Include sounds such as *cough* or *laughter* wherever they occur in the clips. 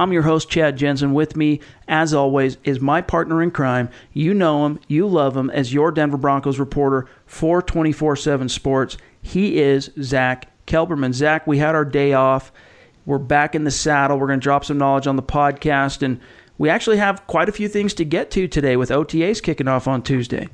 I'm your host, Chad Jensen. With me, as always, is my partner in crime. You know him, you love him as your Denver Broncos reporter for 24 7 Sports. He is Zack Kelberman. Zack, we had our day off. We're back in the saddle. We're going to drop some knowledge on the podcast. And we actually have quite a few things to get to today with OTAs kicking off on Tuesday.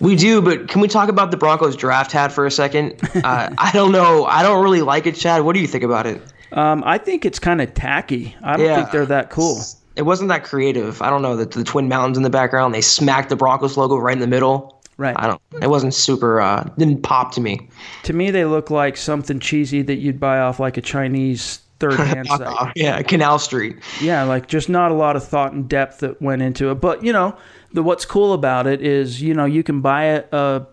We do, but can we talk about the Broncos draft hat for a second? *laughs* Uh, I don't know. I don't really like it, Chad. What do you think about it? Um, I think it's kind of tacky. I don't Yeah. think they're that cool. It wasn't that creative. I don't know. The, the Twin Mountains in the background, they smacked the Broncos logo right in the middle. Right. I don't. It wasn't super. Uh, didn't pop to me. To me, they look like something cheesy that you'd buy off like a Chinese third-hand *laughs* site. Uh, *laughs* yeah, Canal Street. Yeah, like just not a lot of thought and depth that went into it. But you know, the what's cool about it is you know you can buy a, a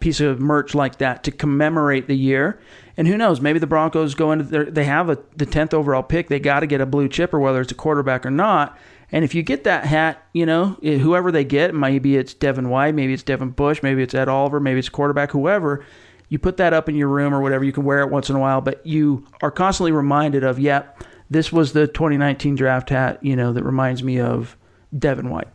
piece of merch like that to commemorate the year. And who knows? Maybe the Broncos go into their, they have a the tenth overall pick. They got to get a blue chipper, whether it's a quarterback or not. And if you get that hat, you know eh, whoever they get, maybe it's Devin White, maybe it's Devin Bush, maybe it's Ed Oliver, maybe it's quarterback, whoever. You put that up in your room or whatever. You can wear it once in a while, but you are constantly reminded of, yep, this was the 2019 draft hat. You know that reminds me of Devin White.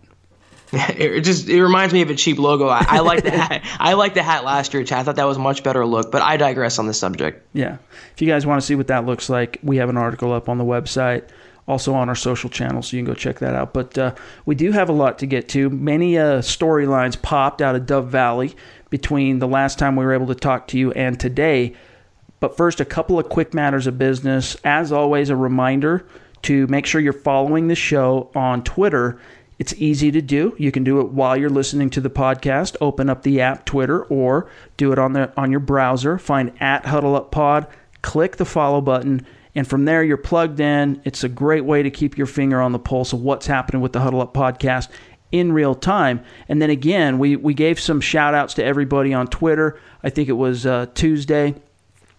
*laughs* It just it reminds me of a cheap logo. I, I like the *laughs* hat. I like the hat last year, I thought that was a much better look. But I digress on this subject. Yeah. If you guys want to see what that looks like, we have an article up on the website, also on our social channels, so you can go check that out. But uh, we do have a lot to get to. Many uh, storylines popped out of Dove Valley between the last time we were able to talk to you and today. But first, a couple of quick matters of business. As always, a reminder to make sure you're following the show on Twitter. It's easy to do. You can do it while you're listening to the podcast. Open up the app Twitter or do it on the on your browser. Find at Huddle Up Pod, click the follow button, and from there you're plugged in. It's a great way to keep your finger on the pulse of what's happening with the Huddle Up podcast in real time. And then again, we we gave some shout outs to everybody on Twitter. I think it was uh, Tuesday.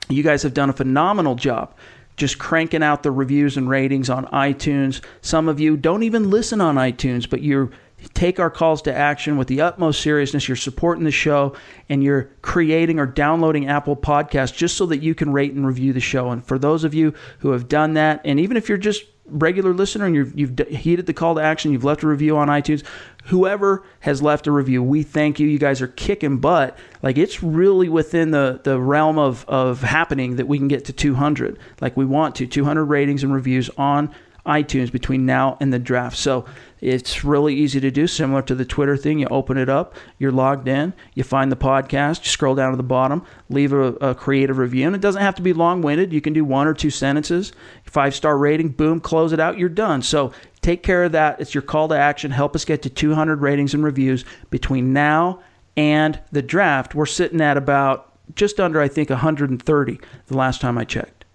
You guys have done a phenomenal job just cranking out the reviews and ratings on iTunes. Some of you don't even listen on iTunes, but you take our calls to action with the utmost seriousness. You're supporting the show and you're creating or downloading Apple Podcasts just so that you can rate and review the show. And for those of you who have done that, and even if you're just regular listener and you've, you've heeded the call to action, you've left a review on iTunes, whoever has left a review, we thank you. You guys are kicking butt. Like it's really within the, the realm of, of happening that we can get to 200. Like we want to 200 ratings and reviews on iTunes between now and the draft. So it's really easy to do, similar to the Twitter thing. You open it up, you're logged in, you find the podcast, you scroll down to the bottom, leave a, a creative review. And it doesn't have to be long winded. You can do one or two sentences, five star rating, boom, close it out, you're done. So take care of that. It's your call to action. Help us get to 200 ratings and reviews between now and the draft. We're sitting at about just under, I think, 130 the last time I checked.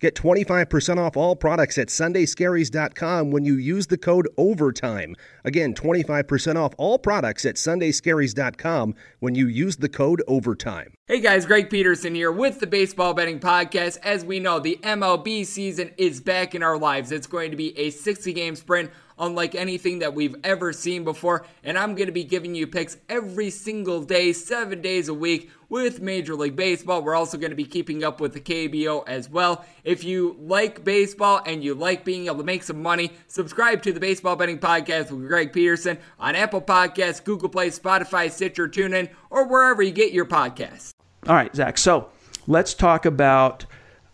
Get 25% off all products at sundayscaries.com when you use the code OVERTIME. Again, 25% off all products at sundayscaries.com when you use the code OVERTIME. Hey guys, Greg Peterson here with the Baseball Betting Podcast. As we know, the MLB season is back in our lives. It's going to be a 60 game sprint unlike anything that we've ever seen before. And I'm going to be giving you picks every single day, seven days a week with Major League Baseball. We're also going to be keeping up with the KBO as well. If you like baseball and you like being able to make some money, subscribe to the Baseball Betting Podcast with Greg Peterson on Apple Podcasts, Google Play, Spotify, Stitcher, TuneIn, or wherever you get your podcasts. All right, Zack. So let's talk about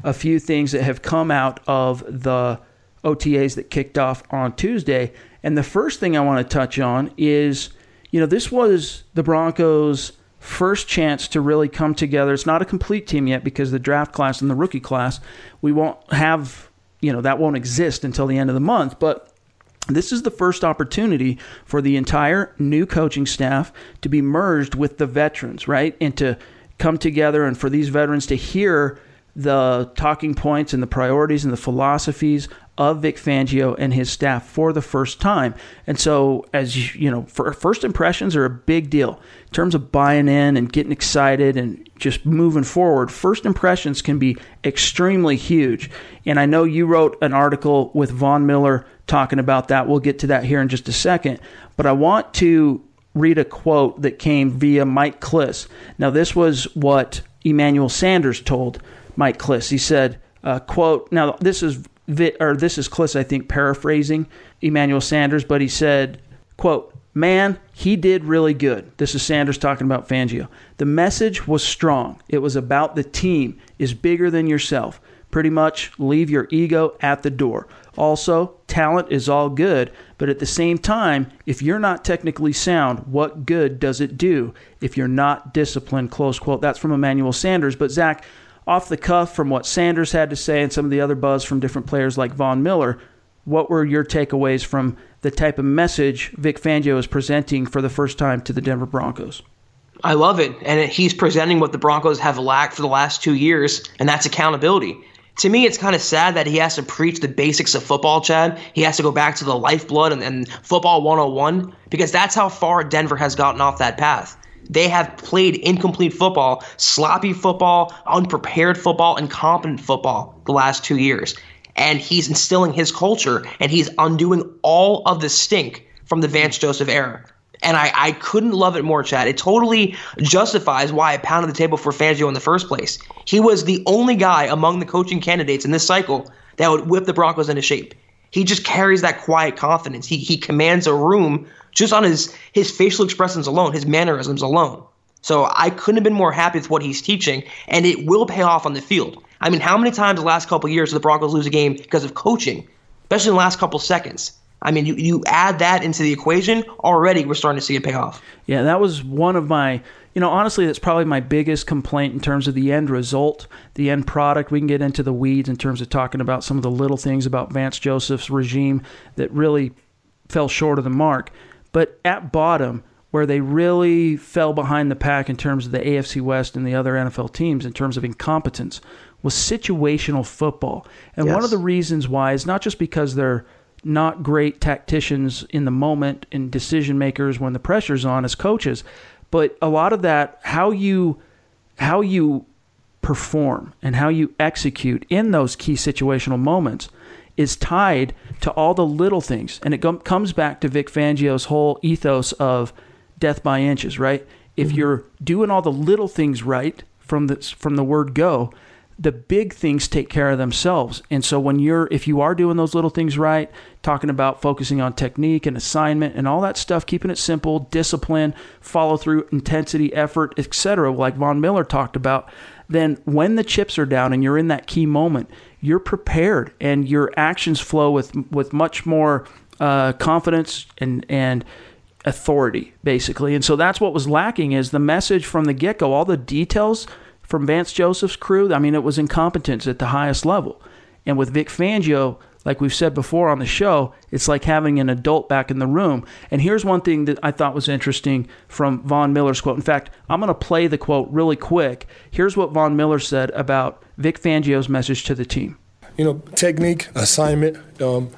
a few things that have come out of the OTAs that kicked off on Tuesday. And the first thing I want to touch on is, you know, this was the Broncos' first chance to really come together. It's not a complete team yet because the draft class and the rookie class, we won't have, you know, that won't exist until the end of the month. But this is the first opportunity for the entire new coaching staff to be merged with the veterans, right? And to come together and for these veterans to hear the talking points and the priorities and the philosophies of Vic Fangio and his staff for the first time. And so, as you know, first impressions are a big deal in terms of buying in and getting excited and just moving forward. First impressions can be extremely huge. And I know you wrote an article with Von Miller talking about that. We'll get to that here in just a second. But I want to read a quote that came via Mike Klis. Now, this was what Emmanuel Sanders told Mike Klis. He said, uh, "quote Now this is or this is Klis, I think, paraphrasing Emmanuel Sanders, but he said, "quote Man, he did really good." This is Sanders talking about Fangio. The message was strong. It was about the team is bigger than yourself. Pretty much leave your ego at the door. Also, talent is all good, but at the same time, if you're not technically sound, what good does it do if you're not disciplined? Close quote. That's from Emmanuel Sanders. But Zack, off the cuff from what Sanders had to say and some of the other buzz from different players like Von Miller, what were your takeaways from the type of message Vic Fangio is presenting for the first time to the Denver Broncos? I love it. And he's presenting what the Broncos have lacked for the last two years, and that's accountability. To me, it's kind of sad that he has to preach the basics of football, Chad. He has to go back to the lifeblood and, and football 101 because that's how far Denver has gotten off that path. They have played incomplete football, sloppy football, unprepared football, incompetent football the last two years. And he's instilling his culture and he's undoing all of the stink from the Vance Joseph era. And I, I couldn't love it more, Chad. It totally justifies why I pounded the table for Fangio in the first place. He was the only guy among the coaching candidates in this cycle that would whip the Broncos into shape. He just carries that quiet confidence. He, he commands a room just on his his facial expressions alone, his mannerisms alone. So I couldn't have been more happy with what he's teaching, and it will pay off on the field. I mean, how many times the last couple years did the Broncos lose a game because of coaching, especially in the last couple seconds? I mean, you, you add that into the equation, already we're starting to see it pay off. Yeah, that was one of my, you know, honestly, that's probably my biggest complaint in terms of the end result, the end product. We can get into the weeds in terms of talking about some of the little things about Vance Joseph's regime that really fell short of the mark. But at bottom, where they really fell behind the pack in terms of the AFC West and the other NFL teams in terms of incompetence was situational football. And yes. one of the reasons why is not just because they're not great tacticians in the moment and decision makers when the pressure's on as coaches, but a lot of that how you how you perform and how you execute in those key situational moments is tied to all the little things. And it comes back to Vic Fangio's whole ethos of death by inches, right? If mm-hmm. you're doing all the little things right from the, from the word go, the big things take care of themselves. And so when you're if you are doing those little things right, talking about focusing on technique and assignment and all that stuff, keeping it simple, discipline, follow through, intensity, effort, etc., like Von Miller talked about, then when the chips are down and you're in that key moment, you're prepared and your actions flow with with much more uh, confidence and and authority basically and so that's what was lacking is the message from the get-go all the details from Vance Joseph's crew I mean it was incompetence at the highest level and with Vic Fangio like we've said before on the show, it's like having an adult back in the room. And here's one thing that I thought was interesting from Von Miller's quote. In fact, I'm going to play the quote really quick. Here's what Von Miller said about Vic Fangio's message to the team. you know, technique, assignment. Um,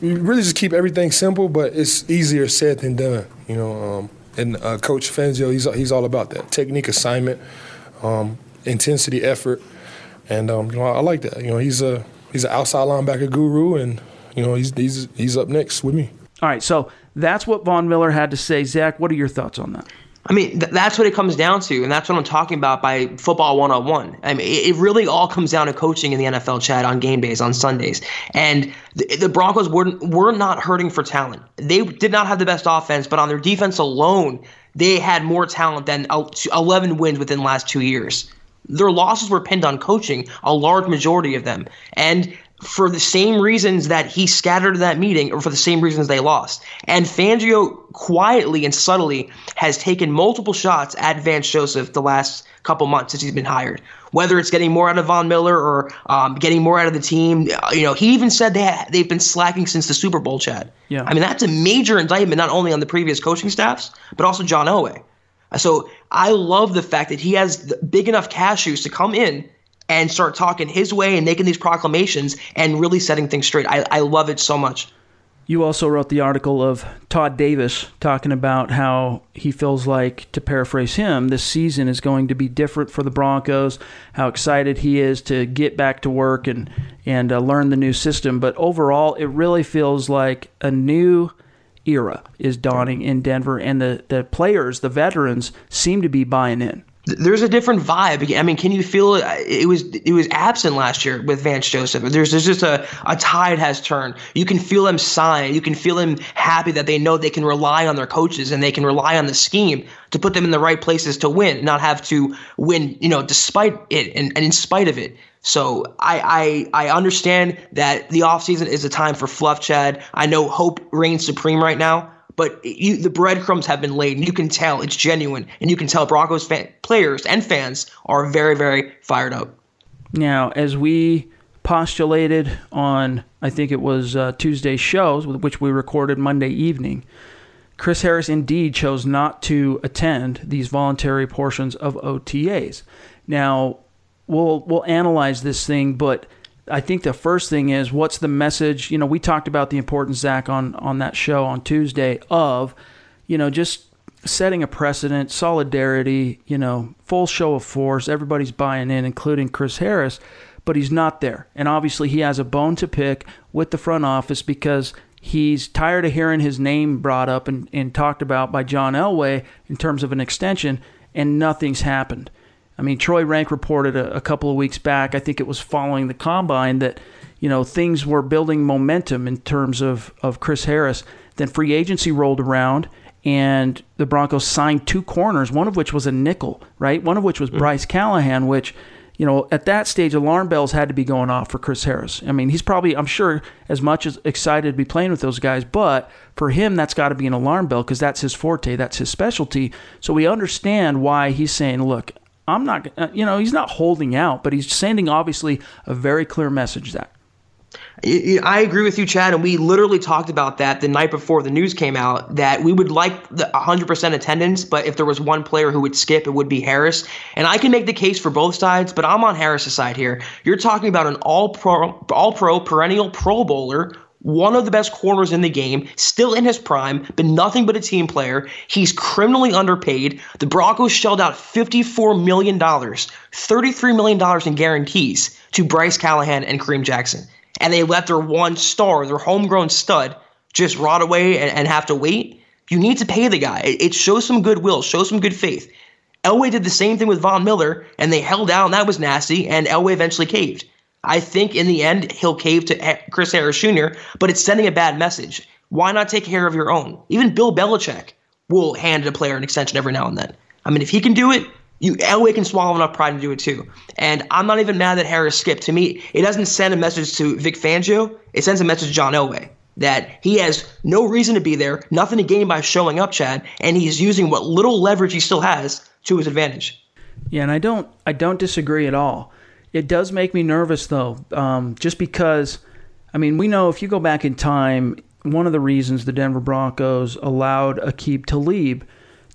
you really just keep everything simple, but it's easier said than done. You know, um, and uh, Coach Fangio, he's he's all about that technique, assignment, um, intensity, effort, and um, you know, I like that. You know, he's a he's an outside linebacker guru, and you know, he's he's he's up next with me. All right, so that's what Von Miller had to say. Zack, what are your thoughts on that? I mean, th- that's what it comes down to, and that's what I'm talking about by football 101. I mean, it, it really all comes down to coaching in the NFL, Chad, on game days, on Sundays. And the, the Broncos were, were not hurting for talent. They did not have the best offense, but on their defense alone, they had more talent than 11 wins within the last two years. Their losses were pinned on coaching, a large majority of them. And for the same reasons that he scattered that meeting, or for the same reasons they lost. And Fangio quietly and subtly has taken multiple shots at Vance Joseph the last couple months since he's been hired. Whether it's getting more out of Von Miller or um, getting more out of the team, you know, he even said they ha- they've been slacking since the Super Bowl. Chad. Yeah. I mean, that's a major indictment not only on the previous coaching staffs but also John Elway. So I love the fact that he has big enough cashews to come in and start talking his way and making these proclamations and really setting things straight. I, I love it so much. You also wrote the article of Todd Davis talking about how he feels like, to paraphrase him, this season is going to be different for the Broncos, how excited he is to get back to work and, and uh, learn the new system. But overall, it really feels like a new era is dawning in Denver, and the, the players, the veterans, seem to be buying in there's a different vibe. I mean, can you feel it? It was it was absent last year with Vance Joseph. There's there's just a, a tide has turned. You can feel them sign. You can feel them happy that they know they can rely on their coaches and they can rely on the scheme to put them in the right places to win, not have to win, you know, despite it and, and in spite of it. So I, I I understand that the offseason is a time for fluff, Chad. I know hope reigns supreme right now but you, the breadcrumbs have been laid, and you can tell it's genuine, and you can tell Broncos fan, players and fans are very, very fired up. Now, as we postulated on, I think it was uh, Tuesday's shows, which we recorded Monday evening, Chris Harris indeed chose not to attend these voluntary portions of OTAs. Now, we'll we'll analyze this thing, but I think the first thing is what's the message? You know, we talked about the importance, Zack, on on that show on Tuesday of, you know, just setting a precedent, solidarity, you know, full show of force. Everybody's buying in, including Chris Harris, but he's not there. And obviously, he has a bone to pick with the front office because he's tired of hearing his name brought up and, and talked about by John Elway in terms of an extension, and nothing's happened. I mean, Troy Renck reported a, a, couple of weeks back, I think it was following the combine, that, you know, things were building momentum in terms of, of Chris Harris. Then free agency rolled around and the Broncos signed two corners, one of which was a nickel, right? One of which was mm-hmm. Bryce Callahan, which, you know, at that stage, alarm bells had to be going off for Chris Harris. I mean, he's probably, I'm sure, as much as excited to be playing with those guys, but for him, that's got to be an alarm bell because that's his forte, that's his specialty. So we understand why he's saying, look, I'm not, uh, you know, he's not holding out, but he's sending obviously a very clear message that. I agree with you, Chad, and we literally talked about that the night before the news came out. That we would like the 100% attendance, but if there was one player who would skip, it would be Harris. And I can make the case for both sides, but I'm on Harris's side here. You're talking about an all-pro, all-pro, perennial Pro Bowler one of the best corners in the game, still in his prime, but nothing but a team player. He's criminally underpaid. The Broncos shelled out $54 million, $33 million in guarantees to Bryce Callahan and Kareem Jackson. And they let their one star, their homegrown stud, just rot away and, and have to wait. You need to pay the guy. It, it shows some goodwill, shows some good faith. Elway did the same thing with Von Miller, and they held out, and that was nasty, and Elway eventually caved. I think in the end he'll cave to Chris Harris Jr., but it's sending a bad message. Why not take care of your own? Even Bill Belichick will hand a player an extension every now and then. I mean, if he can do it, you Elway can swallow enough pride to do it too. And I'm not even mad that Harris skipped. To me, it doesn't send a message to Vic Fangio. It sends a message to John Elway that he has no reason to be there, nothing to gain by showing up, Chad, and he's using what little leverage he still has to his advantage. Yeah, and I don't I don't disagree at all. It does make me nervous, though, um, just because, I mean, we know if you go back in time, one of the reasons the Denver Broncos allowed Aqib Talib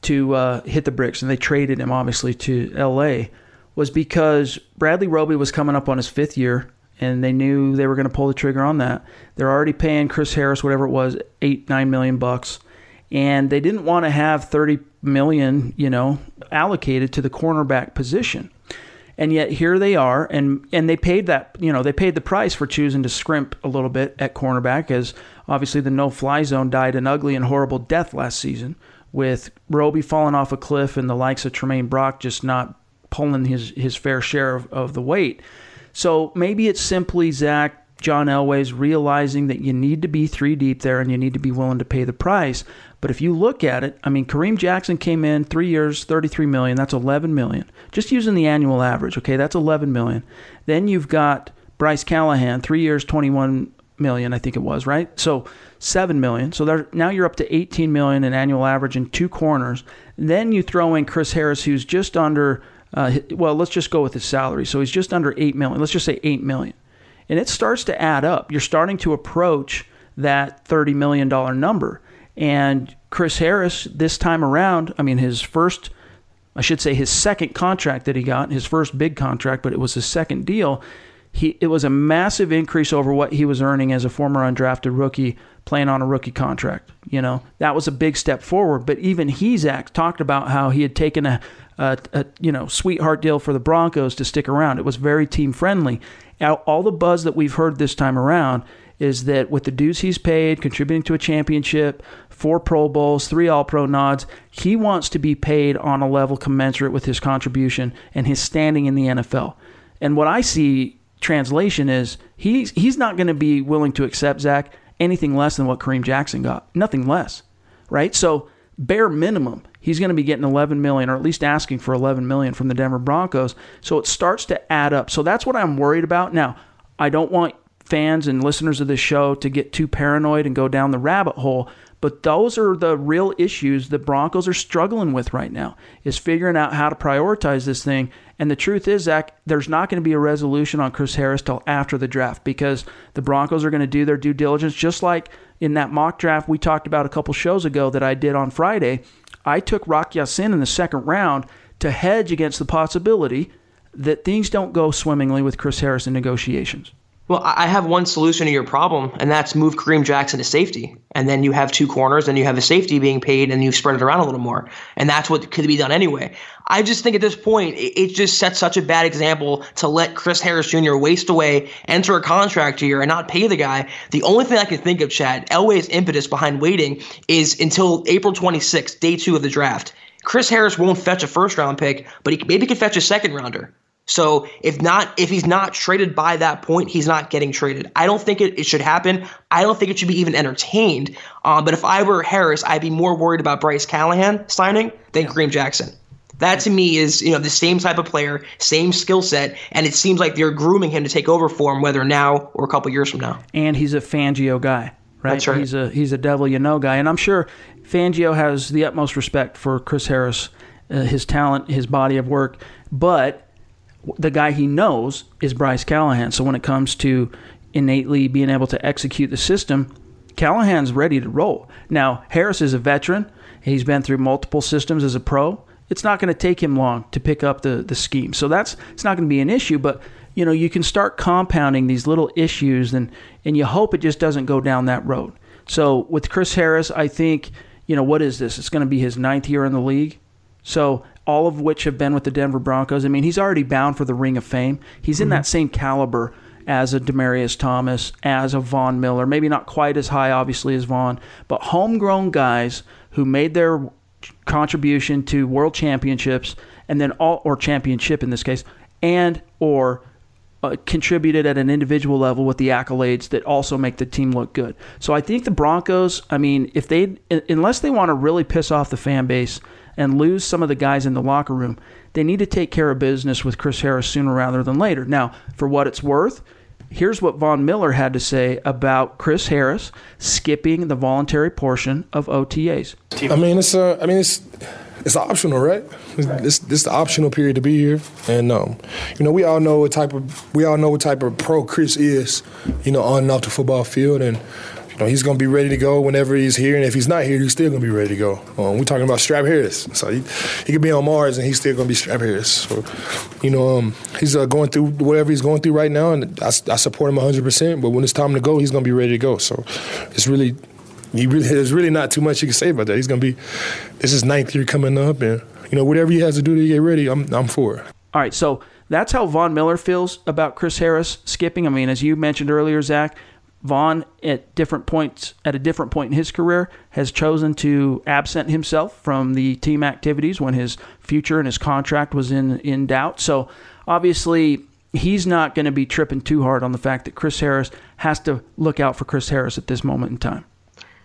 to uh, hit the bricks, and they traded him, obviously, to L.A., was because Bradley Roby was coming up on his fifth year and they knew they were going to pull the trigger on that. They're already paying Chris Harris whatever it was, eight nine million bucks, and they didn't want to have thirty million, you know, allocated to the cornerback position. And yet here they are, and and they paid that, you know, they paid the price for choosing to scrimp a little bit at cornerback, as obviously the no-fly zone died an ugly and horrible death last season, with Roby falling off a cliff and the likes of Tramaine Brock just not pulling his his fair share of, of the weight. So maybe it's simply Zack John Elway's realizing that you need to be three deep there and you need to be willing to pay the price. But if you look at it, I mean, Kareem Jackson came in three years, 33 million. That's 11 million. Just using the annual average, okay, that's 11 million. Then you've got Bryce Callahan, three years, 21 million, I think it was, right? So seven million. So there, now you're up to 18 million in annual average in two corners. Then you throw in Chris Harris, who's just under. Uh, well, let's just go with his salary. So he's just under eight million. Let's just say eight million and it starts to add up. You're starting to approach that $30 million number. And Chris Harris, this time around, I mean, his first, I should say, his second contract that he got, his first big contract, but it was his second deal. He, it was a massive increase over what he was earning as a former undrafted rookie playing on a rookie contract. You know, that was a big step forward. But even he, Zack, talked about how he had taken a, a, a you know sweetheart deal for the Broncos to stick around. It was very team friendly, now, all the buzz that we've heard this time around is that with the dues he's paid, contributing to a championship, four Pro Bowls, three All Pro nods, he wants to be paid on a level commensurate with his contribution and his standing in the NFL. And what I see translation is he's he's not going to be willing to accept Zack anything less than what Kareem Jackson got, nothing less, right? So bare minimum, he's going to be getting 11 million or at least asking for 11 million from the Denver Broncos. So it starts to add up. So that's what I'm worried about. Now, I don't want fans and listeners of this show to get too paranoid and go down the rabbit hole, but those are the real issues the Broncos are struggling with right now is figuring out how to prioritize this thing. And the truth is, Zack, there's not going to be a resolution on Chris Harris till after the draft because the Broncos are going to do their due diligence, just like in that mock draft we talked about a couple shows ago that I did on Friday. I took Rock Ya-Sin in the second round to hedge against the possibility that things don't go swimmingly with Chris Harris in negotiations. Well, I have one solution to your problem, and that's move Kareem Jackson to safety. And then you have two corners, and you have a safety being paid, and you spread it around a little more. And that's what could be done anyway. I just think at this point, it just sets such a bad example to let Chris Harris Jr. waste away, enter a contract here, and not pay the guy. The only thing I can think of, Chad, Elway's impetus behind waiting is until April 26th, day two of the draft. Chris Harris won't fetch a first round pick, but he maybe could fetch a second rounder. So if not, if he's not traded by that point, he's not getting traded. I don't think it, it should happen. I don't think it should be even entertained. Um, but if I were Harris, I'd be more worried about Bryce Callahan signing than Kareem Jackson. That to me is you know the same type of player, same skill set, and it seems like they're grooming him to take over for him, whether now or a couple years from now. And he's a Fangio guy, right? That's right. He's a he's a devil you know guy, and I'm sure Fangio has the utmost respect for Chris Harris, uh, his talent, his body of work, but the guy he knows is Bryce Callahan. So when it comes to innately being able to execute the system, Callahan's ready to roll. Now, Harris is a veteran. He's been through multiple systems as a pro. It's not going to take him long to pick up the, the scheme. So that's it's not going to be an issue, but you know, you can start compounding these little issues and and you hope it just doesn't go down that road. So with Chris Harris, I think, you know, what is this? It's going to be his ninth year in the league. So all of which have been with the Denver Broncos. I mean, he's already bound for the Ring of Fame. He's in mm-hmm. that same caliber as a Demaryius Thomas, as a Von Miller. Maybe not quite as high, obviously, as Von, but homegrown guys who made their contribution to world championships and then all or championship in this case, and or uh, contributed at an individual level with the accolades that also make the team look good. So I think the Broncos, I mean, if they unless they want to really piss off the fan base and lose some of the guys in the locker room, they need to take care of business with Chris Harris sooner rather than later. Now, for what it's worth, here's what Von Miller had to say about Chris Harris skipping the voluntary portion of OTAs. I mean, it's uh, I mean, it's it's optional, right? This this the optional period to be here, and um, you know, we all know what type of we all know what type of pro Chris is, you know, on and off the football field, and know, he's going to be ready to go whenever he's here, and if he's not here, he's still going to be ready to go. Um, we're talking about Strap Harris, so he, he could be on Mars and he's still going to be Strap Harris. So, you know, um, he's uh, going through whatever he's going through right now, and I, I support him 100. percent But when it's time to go, he's going to be ready to go. So, it's really, he really, there's really not too much you can say about that. He's going to be, this is ninth year coming up, and you know, whatever he has to do to get ready, I'm, I'm for it. All right, so that's how Von Miller feels about Chris Harris skipping. I mean, as you mentioned earlier, Zack, Von at different points at a different point in his career has chosen to absent himself from the team activities when his future and his contract was in in doubt. So obviously he's not going to be tripping too hard on the fact that Chris Harris has to look out for Chris Harris at this moment in time.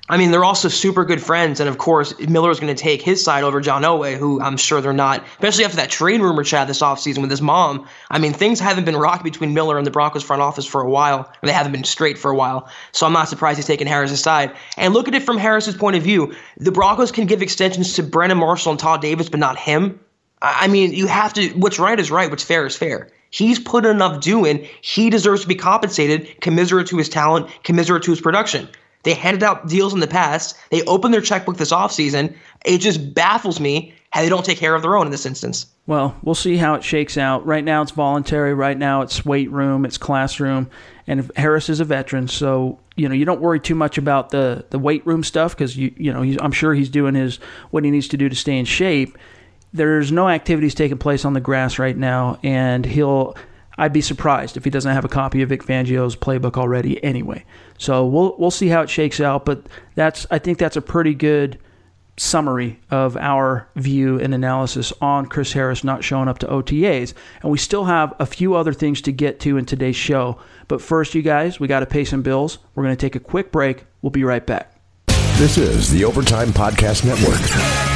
I mean, they're also super good friends, and of course, Miller is going to take his side over John Elway, who I'm sure they're not, especially after that trade rumor chat this offseason with his mom. I mean, things haven't been rocked between Miller and the Broncos front office for a while. They haven't been straight for a while, so I'm not surprised he's taking Harris's side. And look at it from Harris's point of view. The Broncos can give extensions to Brandon Marshall and Todd Davis, but not him. I mean, you have to, what's right is right, what's fair is fair. He's put enough doing. He deserves to be compensated, commiserate to his talent, commiserate to his production. They handed out deals in the past. They opened their checkbook this offseason. It just baffles me how they don't take care of their own in this instance. Well, we'll see how it shakes out. Right now, it's voluntary. Right now, it's weight room, it's classroom, and Harris is a veteran, so you know you don't worry too much about the the weight room stuff because you you know I'm sure he's doing his what he needs to do to stay in shape. There's no activities taking place on the grass right now, and he'll I'd be surprised if he doesn't have a copy of Vic Fangio's playbook already anyway. So we'll we'll see how it shakes out, but that's I think that's a pretty good summary of our view and analysis on Chris Harris not showing up to OTAs. And we still have a few other things to get to in today's show. But first, you guys, we got to pay some bills. We're going to take a quick break. We'll be right back. This is the Overtime Podcast Network.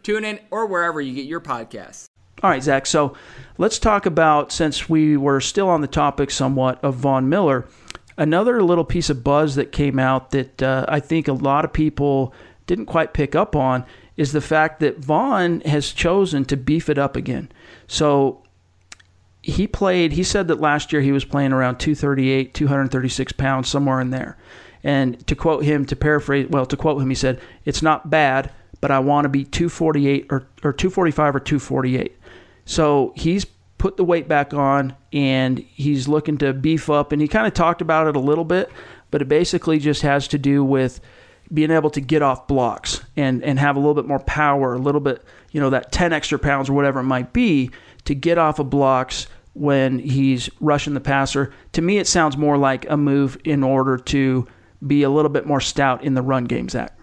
TuneIn, or wherever you get your podcasts. All right, Zack. So let's talk about, since we were still on the topic somewhat of Von Miller, another little piece of buzz that came out that uh, I think a lot of people didn't quite pick up on is the fact that Von has chosen to beef it up again. So he played, he said that last year he was playing around 238, 236 pounds, somewhere in there. And to quote him, to paraphrase, well, to quote him, he said, It's not bad, but I want to be 248 or, or 245 or 248. So he's put the weight back on and he's looking to beef up. And he kind of talked about it a little bit, but it basically just has to do with being able to get off blocks and, and have a little bit more power, a little bit, you know, that 10 extra pounds or whatever it might be to get off of blocks when he's rushing the passer. To me, it sounds more like a move in order to be a little bit more stout in the run game, Zack.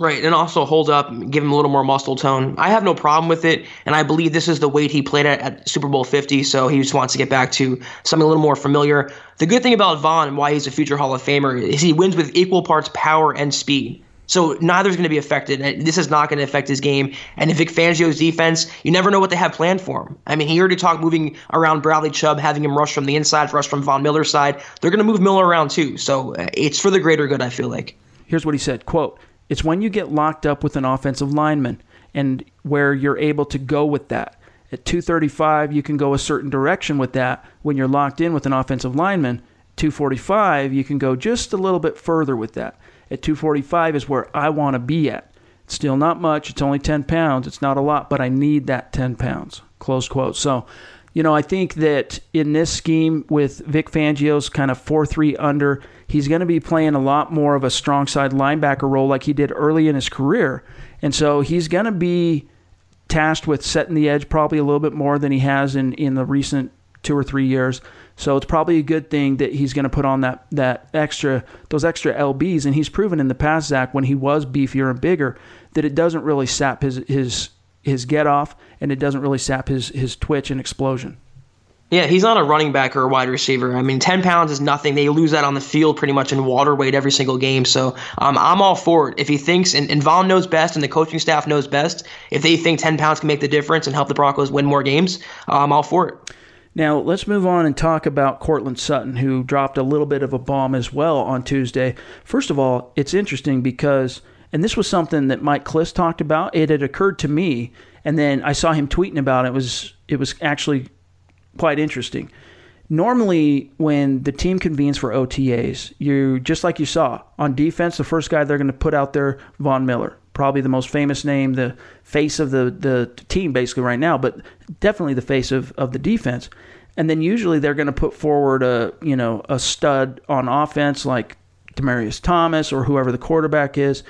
Right, and also hold up, give him a little more muscle tone. I have no problem with it, and I believe this is the weight he played at at Super Bowl 50, so he just wants to get back to something a little more familiar. The good thing about Von and why he's a future Hall of Famer is he wins with equal parts power and speed. So neither's going to be affected. This is not going to affect his game. And if Vic Fangio's defense, you never know what they have planned for him. I mean, he already talked moving around Bradley Chubb, having him rush from the inside, rush from Von Miller's side. They're going to move Miller around too. So uh, it's for the greater good, I feel like. Here's what he said, quote, it's when you get locked up with an offensive lineman and where you're able to go with that. At 235, you can go a certain direction with that when you're locked in with an offensive lineman. 245, you can go just a little bit further with that. At 245 is where I want to be at. It's still not much. It's only 10 pounds. It's not a lot, but I need that 10 pounds. Close quote. So, you know, I think that in this scheme with Vic Fangio's kind of 4 3 under, he's going to be playing a lot more of a strong side linebacker role like he did early in his career. And so he's going to be tasked with setting the edge probably a little bit more than he has in, in the recent two or three years. So it's probably a good thing that he's going to put on that that extra those extra lbs, and he's proven in the past, Zack, when he was beefier and bigger, that it doesn't really sap his his his get off, and it doesn't really sap his his twitch and explosion. Yeah, he's not a running back or a wide receiver. I mean, 10 pounds is nothing. They lose that on the field pretty much in water weight every single game. So um, I'm all for it. If he thinks, and, and Von knows best and the coaching staff knows best, if they think 10 pounds can make the difference and help the Broncos win more games, I'm all for it. Now, let's move on and talk about Courtland Sutton, who dropped a little bit of a bomb as well on Tuesday. First of all, it's interesting because, and this was something that Mike Klis talked about. It had occurred to me, and then I saw him tweeting about it. It was it was actually quite interesting. Normally, when the team convenes for OTAs, you just like you saw on defense, the first guy they're going to put out there, Von Miller, probably the most famous name, the face of the the team basically right now, but definitely the face of, of the defense. And then usually they're going to put forward a you know a stud on offense like Demaryius Thomas or whoever the quarterback is.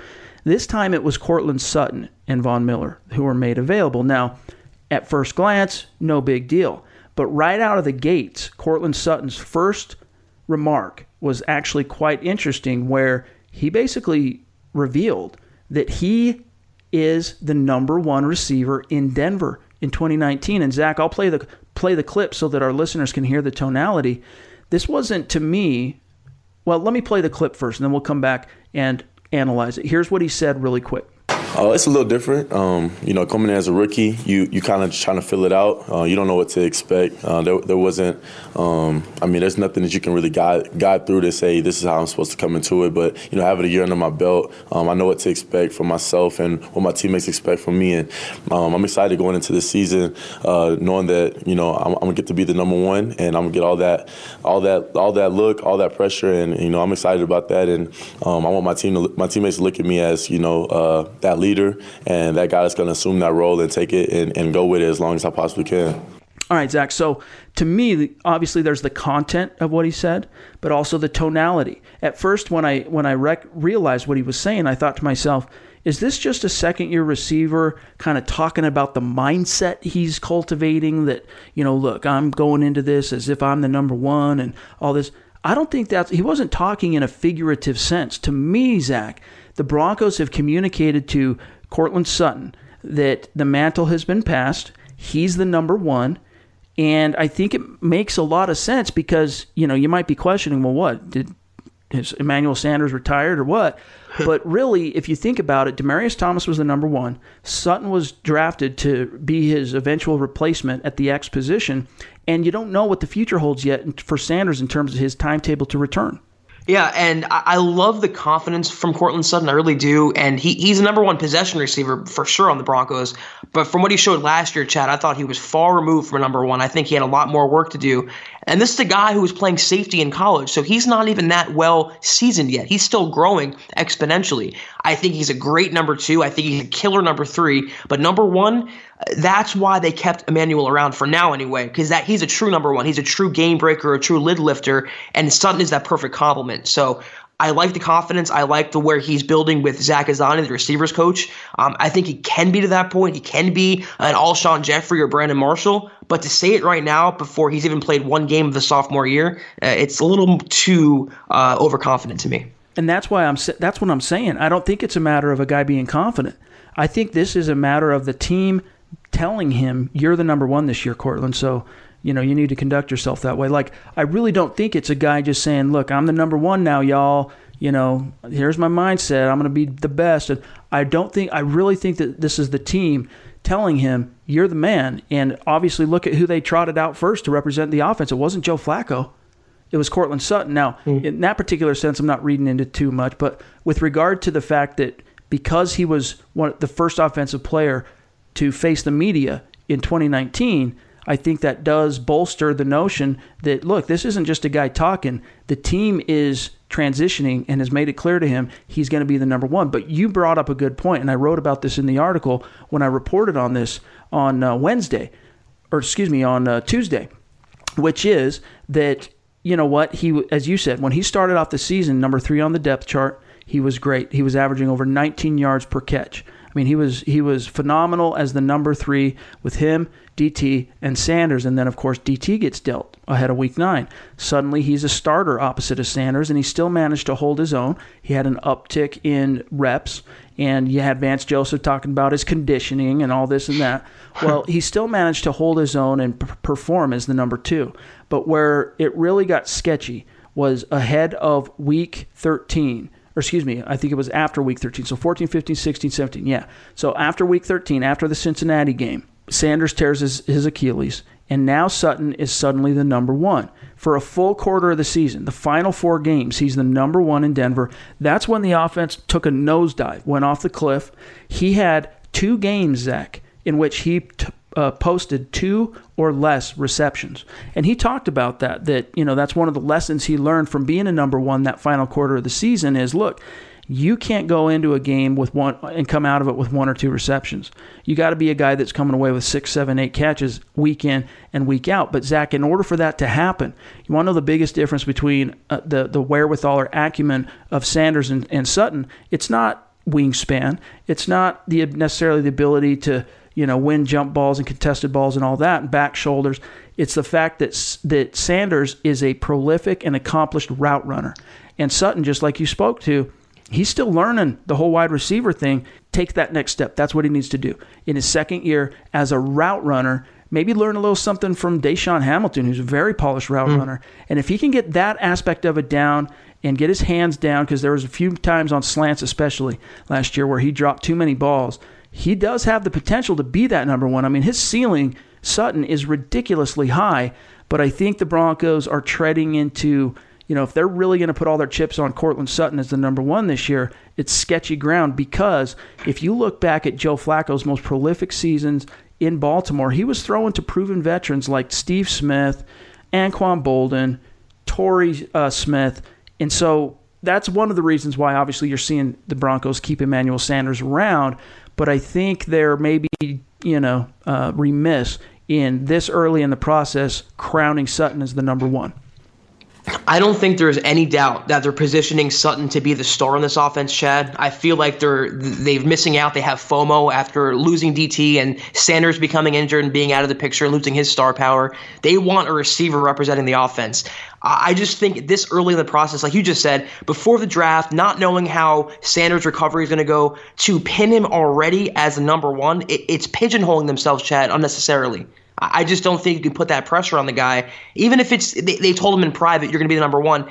This time it was Courtland Sutton and Von Miller who were made available. Now, at first glance, no big deal. But right out of the gates, Courtland Sutton's first remark was actually quite interesting, where he basically revealed that he is the number one receiver in Denver in 2019. And Zack, I'll play the play the clip so that our listeners can hear the tonality. This wasn't to me. Well, let me play the clip first, and then we'll come back and analyze it. Here's what he said really quick. Uh, it's a little different. Um, you know, coming in as a rookie, you you kind of trying to fill it out. Uh, you don't know what to expect. Uh, there, there wasn't. Um, I mean, there's nothing that you can really guide guide through to say this is how I'm supposed to come into it. But you know, having a year under my belt, um, I know what to expect from myself and what my teammates expect from me. And um, I'm excited going into this season, uh, knowing that you know I'm, I'm, gonna get to be the number one, and I'm gonna get all that, all that, all that look, all that pressure, and you know I'm excited about that. And um, I want my team, to, my teammates to look at me as you know uh, leader and that guy that's going to assume that role and take it and, and go with it as long as I possibly can. All right, Zack. So to me, obviously, there's the content of what he said, but also the tonality. At first, when I when I rec- realized what he was saying, I thought to myself, "Is this just a second year receiver kind of talking about the mindset he's cultivating? That you know, look, I'm going into this as if I'm the number one and all this." I don't think that he wasn't talking in a figurative sense. To me, Zack, the Broncos have communicated to Courtland Sutton that the mantle has been passed. He's the number one. And I think it makes a lot of sense because, you know, you might be questioning, well, what? Did is Emmanuel Sanders retired or what? *laughs* but really, if you think about it, Demaryius Thomas was the number one. Sutton was drafted to be his eventual replacement at the X position. And you don't know what the future holds yet for Sanders in terms of his timetable to return. Yeah, and I, love the confidence from Courtland Sutton. I really do. And he, he's the number one possession receiver for sure on the Broncos. But from what he showed last year, Chad, I thought he was far removed from number one. I think he had a lot more work to do. And this is a guy who was playing safety in college, so he's not even that well seasoned yet. He's still growing exponentially. I think he's a great number two. I think he's a killer number three. But number one, that's why they kept Emmanuel around for now anyway, because that he's a true number one. He's a true game breaker, a true lid lifter, and Sutton is that perfect complement. So I like the confidence. I like the where he's building with Zach Azzanni, the receivers coach. Um, I think he can be to that point. He can be an Alshon Jeffery or Brandon Marshall. But to say it right now, before he's even played one game of the sophomore year, uh, it's a little too uh, overconfident to me. And that's why I'm. That's what I'm saying. I don't think it's a matter of a guy being confident. I think this is a matter of the team telling him you're the number one this year, Courtland. So you know you need to conduct yourself that way. Like I really don't think it's a guy just saying, "Look, I'm the number one now, y'all." You know, here's my mindset. I'm going to be the best. And I don't think I really think that this is the team telling him you're the man. And obviously, look at who they trotted out first to represent the offense. It wasn't Joe Flacco. It was Courtland Sutton. Now, mm. in that particular sense, I'm not reading into too much, but with regard to the fact that because he was one, the first offensive player to face the media in 2019, I think that does bolster the notion that, look, this isn't just a guy talking. The team is transitioning and has made it clear to him he's going to be the number one. But you brought up a good point, and I wrote about this in the article when I reported on this on uh, Wednesday, or excuse me, on uh, Tuesday, which is that, you know what, he, as you said, when he started off the season, number three on the depth chart, he was great. He was averaging over 19 yards per catch mean, he was he was phenomenal as the number three with him, DT, and Sanders, and then of course DT gets dealt ahead of Week Nine. Suddenly, he's a starter opposite of Sanders, and he still managed to hold his own. He had an uptick in reps, and you had Vance Joseph talking about his conditioning and all this and that. Well, he still managed to hold his own and p- perform as the number two. But where it really got sketchy was ahead of Week 13 or excuse me, I think it was after week 13. So 14, 15, 16, 17. Yeah. So after week 13, after the Cincinnati game, Sanders tears his, his Achilles, and now Sutton is suddenly the number one. For a full quarter of the season, the final four games, he's the number one in Denver. That's when the offense took a nosedive, went off the cliff. He had two games, Zack, in which he t- uh, posted two or less receptions. And he talked about that, that, you know, that's one of the lessons he learned from being a number one that final quarter of the season is look, you can't go into a game with one and come out of it with one or two receptions. You got to be a guy that's coming away with six, seven, eight catches week in and week out. But Zack, in order for that to happen, you want to know the biggest difference between uh, the the wherewithal or acumen of Sanders and, and Sutton? It's not wingspan. It's not the necessarily the ability to you know, win jump balls and contested balls and all that, and back shoulders. It's the fact that that Sanders is a prolific and accomplished route runner, and Sutton, just like you spoke to, he's still learning the whole wide receiver thing. Take that next step. That's what he needs to do in his second year as a route runner. Maybe learn a little something from DaeSean Hamilton, who's a very polished route mm. runner. And if he can get that aspect of it down and get his hands down, because there was a few times on slants, especially last year, where he dropped too many balls he does have the potential to be that number one. I mean, his ceiling, Sutton, is ridiculously high, but I think the Broncos are treading into, you know, if they're really going to put all their chips on Courtland Sutton as the number one this year, it's sketchy ground because if you look back at Joe Flacco's most prolific seasons in Baltimore, he was throwing to proven veterans like Steve Smith, Anquan Boldin, Torrey uh, Smith. And so that's one of the reasons why obviously you're seeing the Broncos keep Emmanuel Sanders around but I think they're maybe, you know, uh, remiss in this early in the process crowning Sutton as the number one. I don't think there's any doubt that they're positioning Sutton to be the star in this offense, Chad. I feel like they're they've missing out. They have FOMO after losing DT and Sanders becoming injured and being out of the picture and losing his star power. They want a receiver representing the offense. I just think this early in the process, like you just said, before the draft, not knowing how Sanders' recovery is going to go, to pin him already as the number one, it, it's pigeonholing themselves, Chad, unnecessarily. I just don't think you can put that pressure on the guy. Even if it's they, they told him in private you're going to be the number one,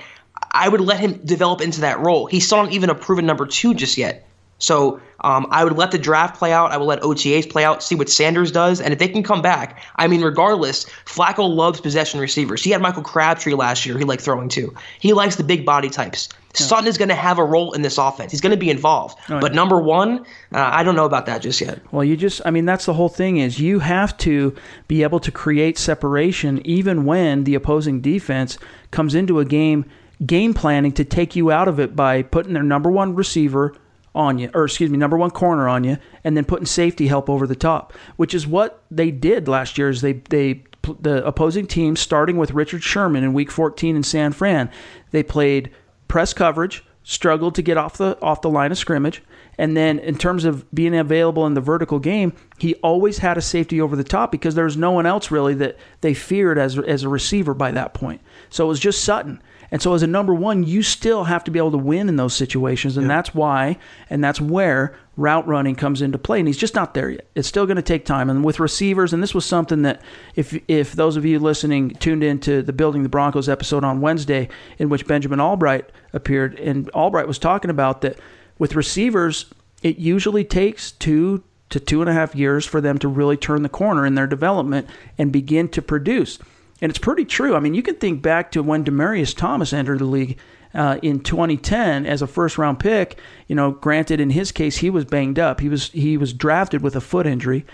I would let him develop into that role. He's still not even a proven number two just yet. So um, I would let the draft play out. I will let OTAs play out, see what Sanders does, and if they can come back, I mean, regardless, Flacco loves possession receivers. He had Michael Crabtree last year. He liked throwing too. He likes the big body types. Yeah. Sutton is going to have a role in this offense. He's going to be involved. Oh, but yeah. number one, uh, I don't know about that just yet. Well, you just, I mean, that's the whole thing is you have to be able to create separation even when the opposing defense comes into a game game planning to take you out of it by putting their number one receiver – on you, or excuse me, number one corner on you, and then putting safety help over the top, which is what they did last year. Is they they the opposing team starting with Richard Sherman in Week 14 in San Fran, they played press coverage, struggled to get off the off the line of scrimmage, and then in terms of being available in the vertical game, he always had a safety over the top because there was no one else really that they feared as as a receiver by that point. So it was just Sutton. And so, as a number one, you still have to be able to win in those situations. And that's why, and that's where route running comes into play. And he's just not there yet. It's still going to take time. And with receivers, and this was something that, if, if those of you listening tuned into the Building the Broncos episode on Wednesday, in which Benjamin Albright appeared, and Albright was talking about that with receivers, it usually takes two to two and a half years for them to really turn the corner in their development and begin to produce. And it's pretty true. I mean, you can think back to when Demaryius Thomas entered the league uh, in 2010 as a first round pick. You know, granted, in his case, he was banged up. He was he was drafted with a foot injury,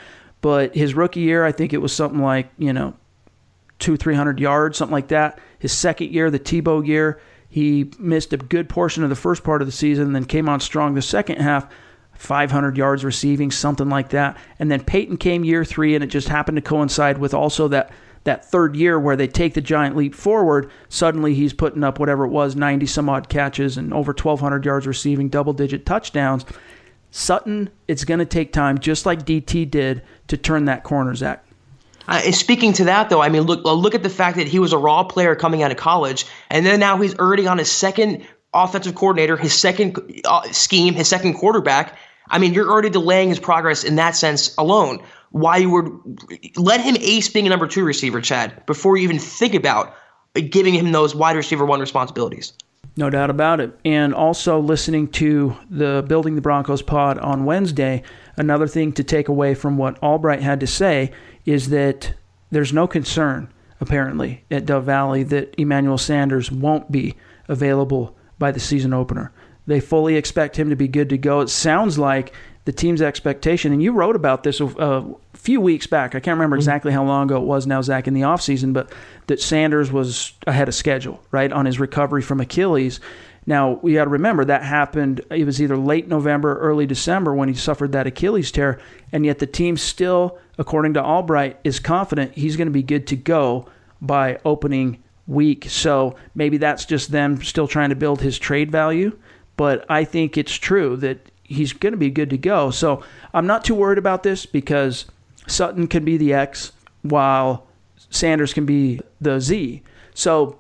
but his rookie year, I think it was something like you know, two three hundred yards, something like that. His second year, the Tebow year, he missed a good portion of the first part of the season, then came on strong the second half. 500 yards receiving, something like that. And then Peyton came year three, and it just happened to coincide with also that that third year where they take the giant leap forward, suddenly he's putting up whatever it was, 90 some odd catches and over 1,200 yards receiving, double digit touchdowns. Sutton, it's going to take time, just like DT did, to turn that corner, Zack. Uh, speaking to that, though, I mean, look look at the fact that he was a raw player coming out of college, and then now he's already on his second offensive coordinator, his second uh, scheme, his second quarterback. I mean, you're already delaying his progress in that sense alone. Why you would let him ace being a number two receiver, Chad, before you even think about giving him those wide receiver one responsibilities. No doubt about it. And also listening to the Building the Broncos pod on Wednesday, another thing to take away from what Albright had to say is that there's no concern, apparently, at Dove Valley that Emmanuel Sanders won't be available by the season opener. They fully expect him to be good to go. It sounds like the team's expectation, and you wrote about this a few weeks back. I can't remember mm-hmm. exactly how long ago it was now, Zack, in the offseason, but that Sanders was ahead of schedule, right, on his recovery from Achilles. Now, we got to remember that happened, it was either late November, early December when he suffered that Achilles tear, and yet the team still, according to Albright, is confident he's going to be good to go by opening week. So maybe that's just them still trying to build his trade value. But I think it's true that he's going to be good to go. So I'm not too worried about this because Sutton can be the X while Sanders can be the Z. So,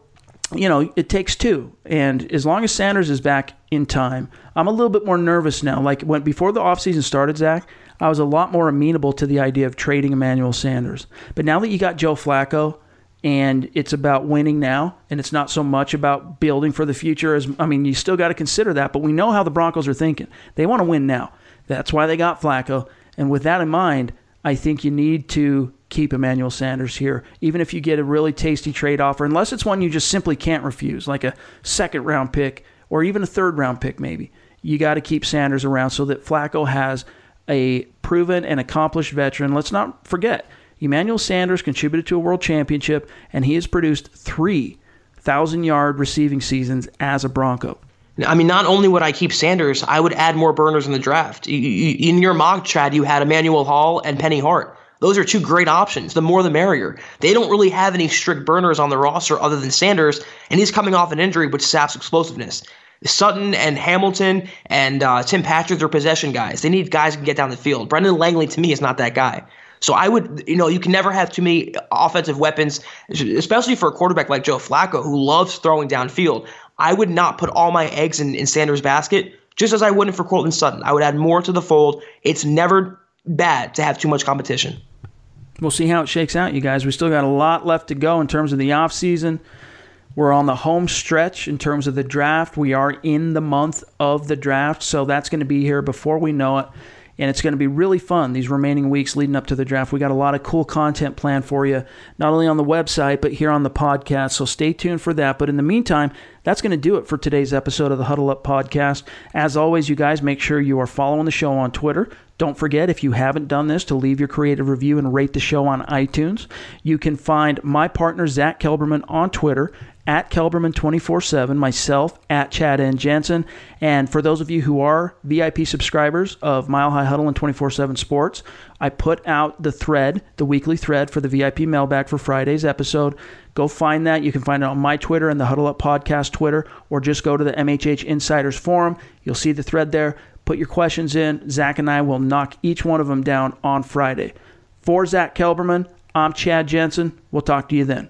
you know, it takes two. And as long as Sanders is back in time, I'm a little bit more nervous now. Like when before the offseason started, Zack, I was a lot more amenable to the idea of trading Emmanuel Sanders. But now that you got Joe Flacco, and it's about winning now and it's not so much about building for the future as I mean you still got to consider that but we know how the Broncos are thinking they want to win now that's why they got Flacco and with that in mind I think you need to keep Emmanuel Sanders here even if you get a really tasty trade offer unless it's one you just simply can't refuse like a second round pick or even a third round pick maybe you got to keep Sanders around so that Flacco has a proven and accomplished veteran let's not forget Emmanuel Sanders contributed to a world championship, and he has produced three thousand yard receiving seasons as a Bronco. I mean, not only would I keep Sanders, I would add more burners in the draft. In your mock, Chad, you had Emmanuel Hall and Penny Hart. Those are two great options. The more the merrier. They don't really have any strict burners on the roster other than Sanders, and he's coming off an injury which saps explosiveness. Sutton and Hamilton and uh, Tim Patrick are possession guys. They need guys who can get down the field. Brendan Langley, to me, is not that guy. So I would, you know, you can never have too many offensive weapons, especially for a quarterback like Joe Flacco who loves throwing downfield. I would not put all my eggs in, in Sanders' basket, just as I wouldn't for Courtland Sutton. I would add more to the fold. It's never bad to have too much competition. We'll see how it shakes out, you guys. We still got a lot left to go in terms of the offseason. We're on the home stretch in terms of the draft. We are in the month of the draft, so that's going to be here before we know it and it's going to be really fun these remaining weeks leading up to the draft. We got a lot of cool content planned for you, not only on the website, but here on the podcast. So stay tuned for that. But in the meantime, that's going to do it for today's episode of the Huddle Up Podcast. As always, you guys make sure you are following the show on Twitter. Don't forget, if you haven't done this, to leave your creative review and rate the show on iTunes. You can find my partner, Zack Kelberman, on Twitter at Kelberman 24 7, myself at Chad N. Jensen. And for those of you who are VIP subscribers of Mile High Huddle and 24 7 Sports, I put out the thread, the weekly thread for the VIP mailbag for Friday's episode. Go find that. You can find it on my Twitter and the Huddle Up Podcast Twitter, or just go to the MHH Insiders Forum. You'll see the thread there. Put your questions in. Zack and I will knock each one of them down on Friday. For Zack Kelberman, I'm Chad Jensen. We'll talk to you then.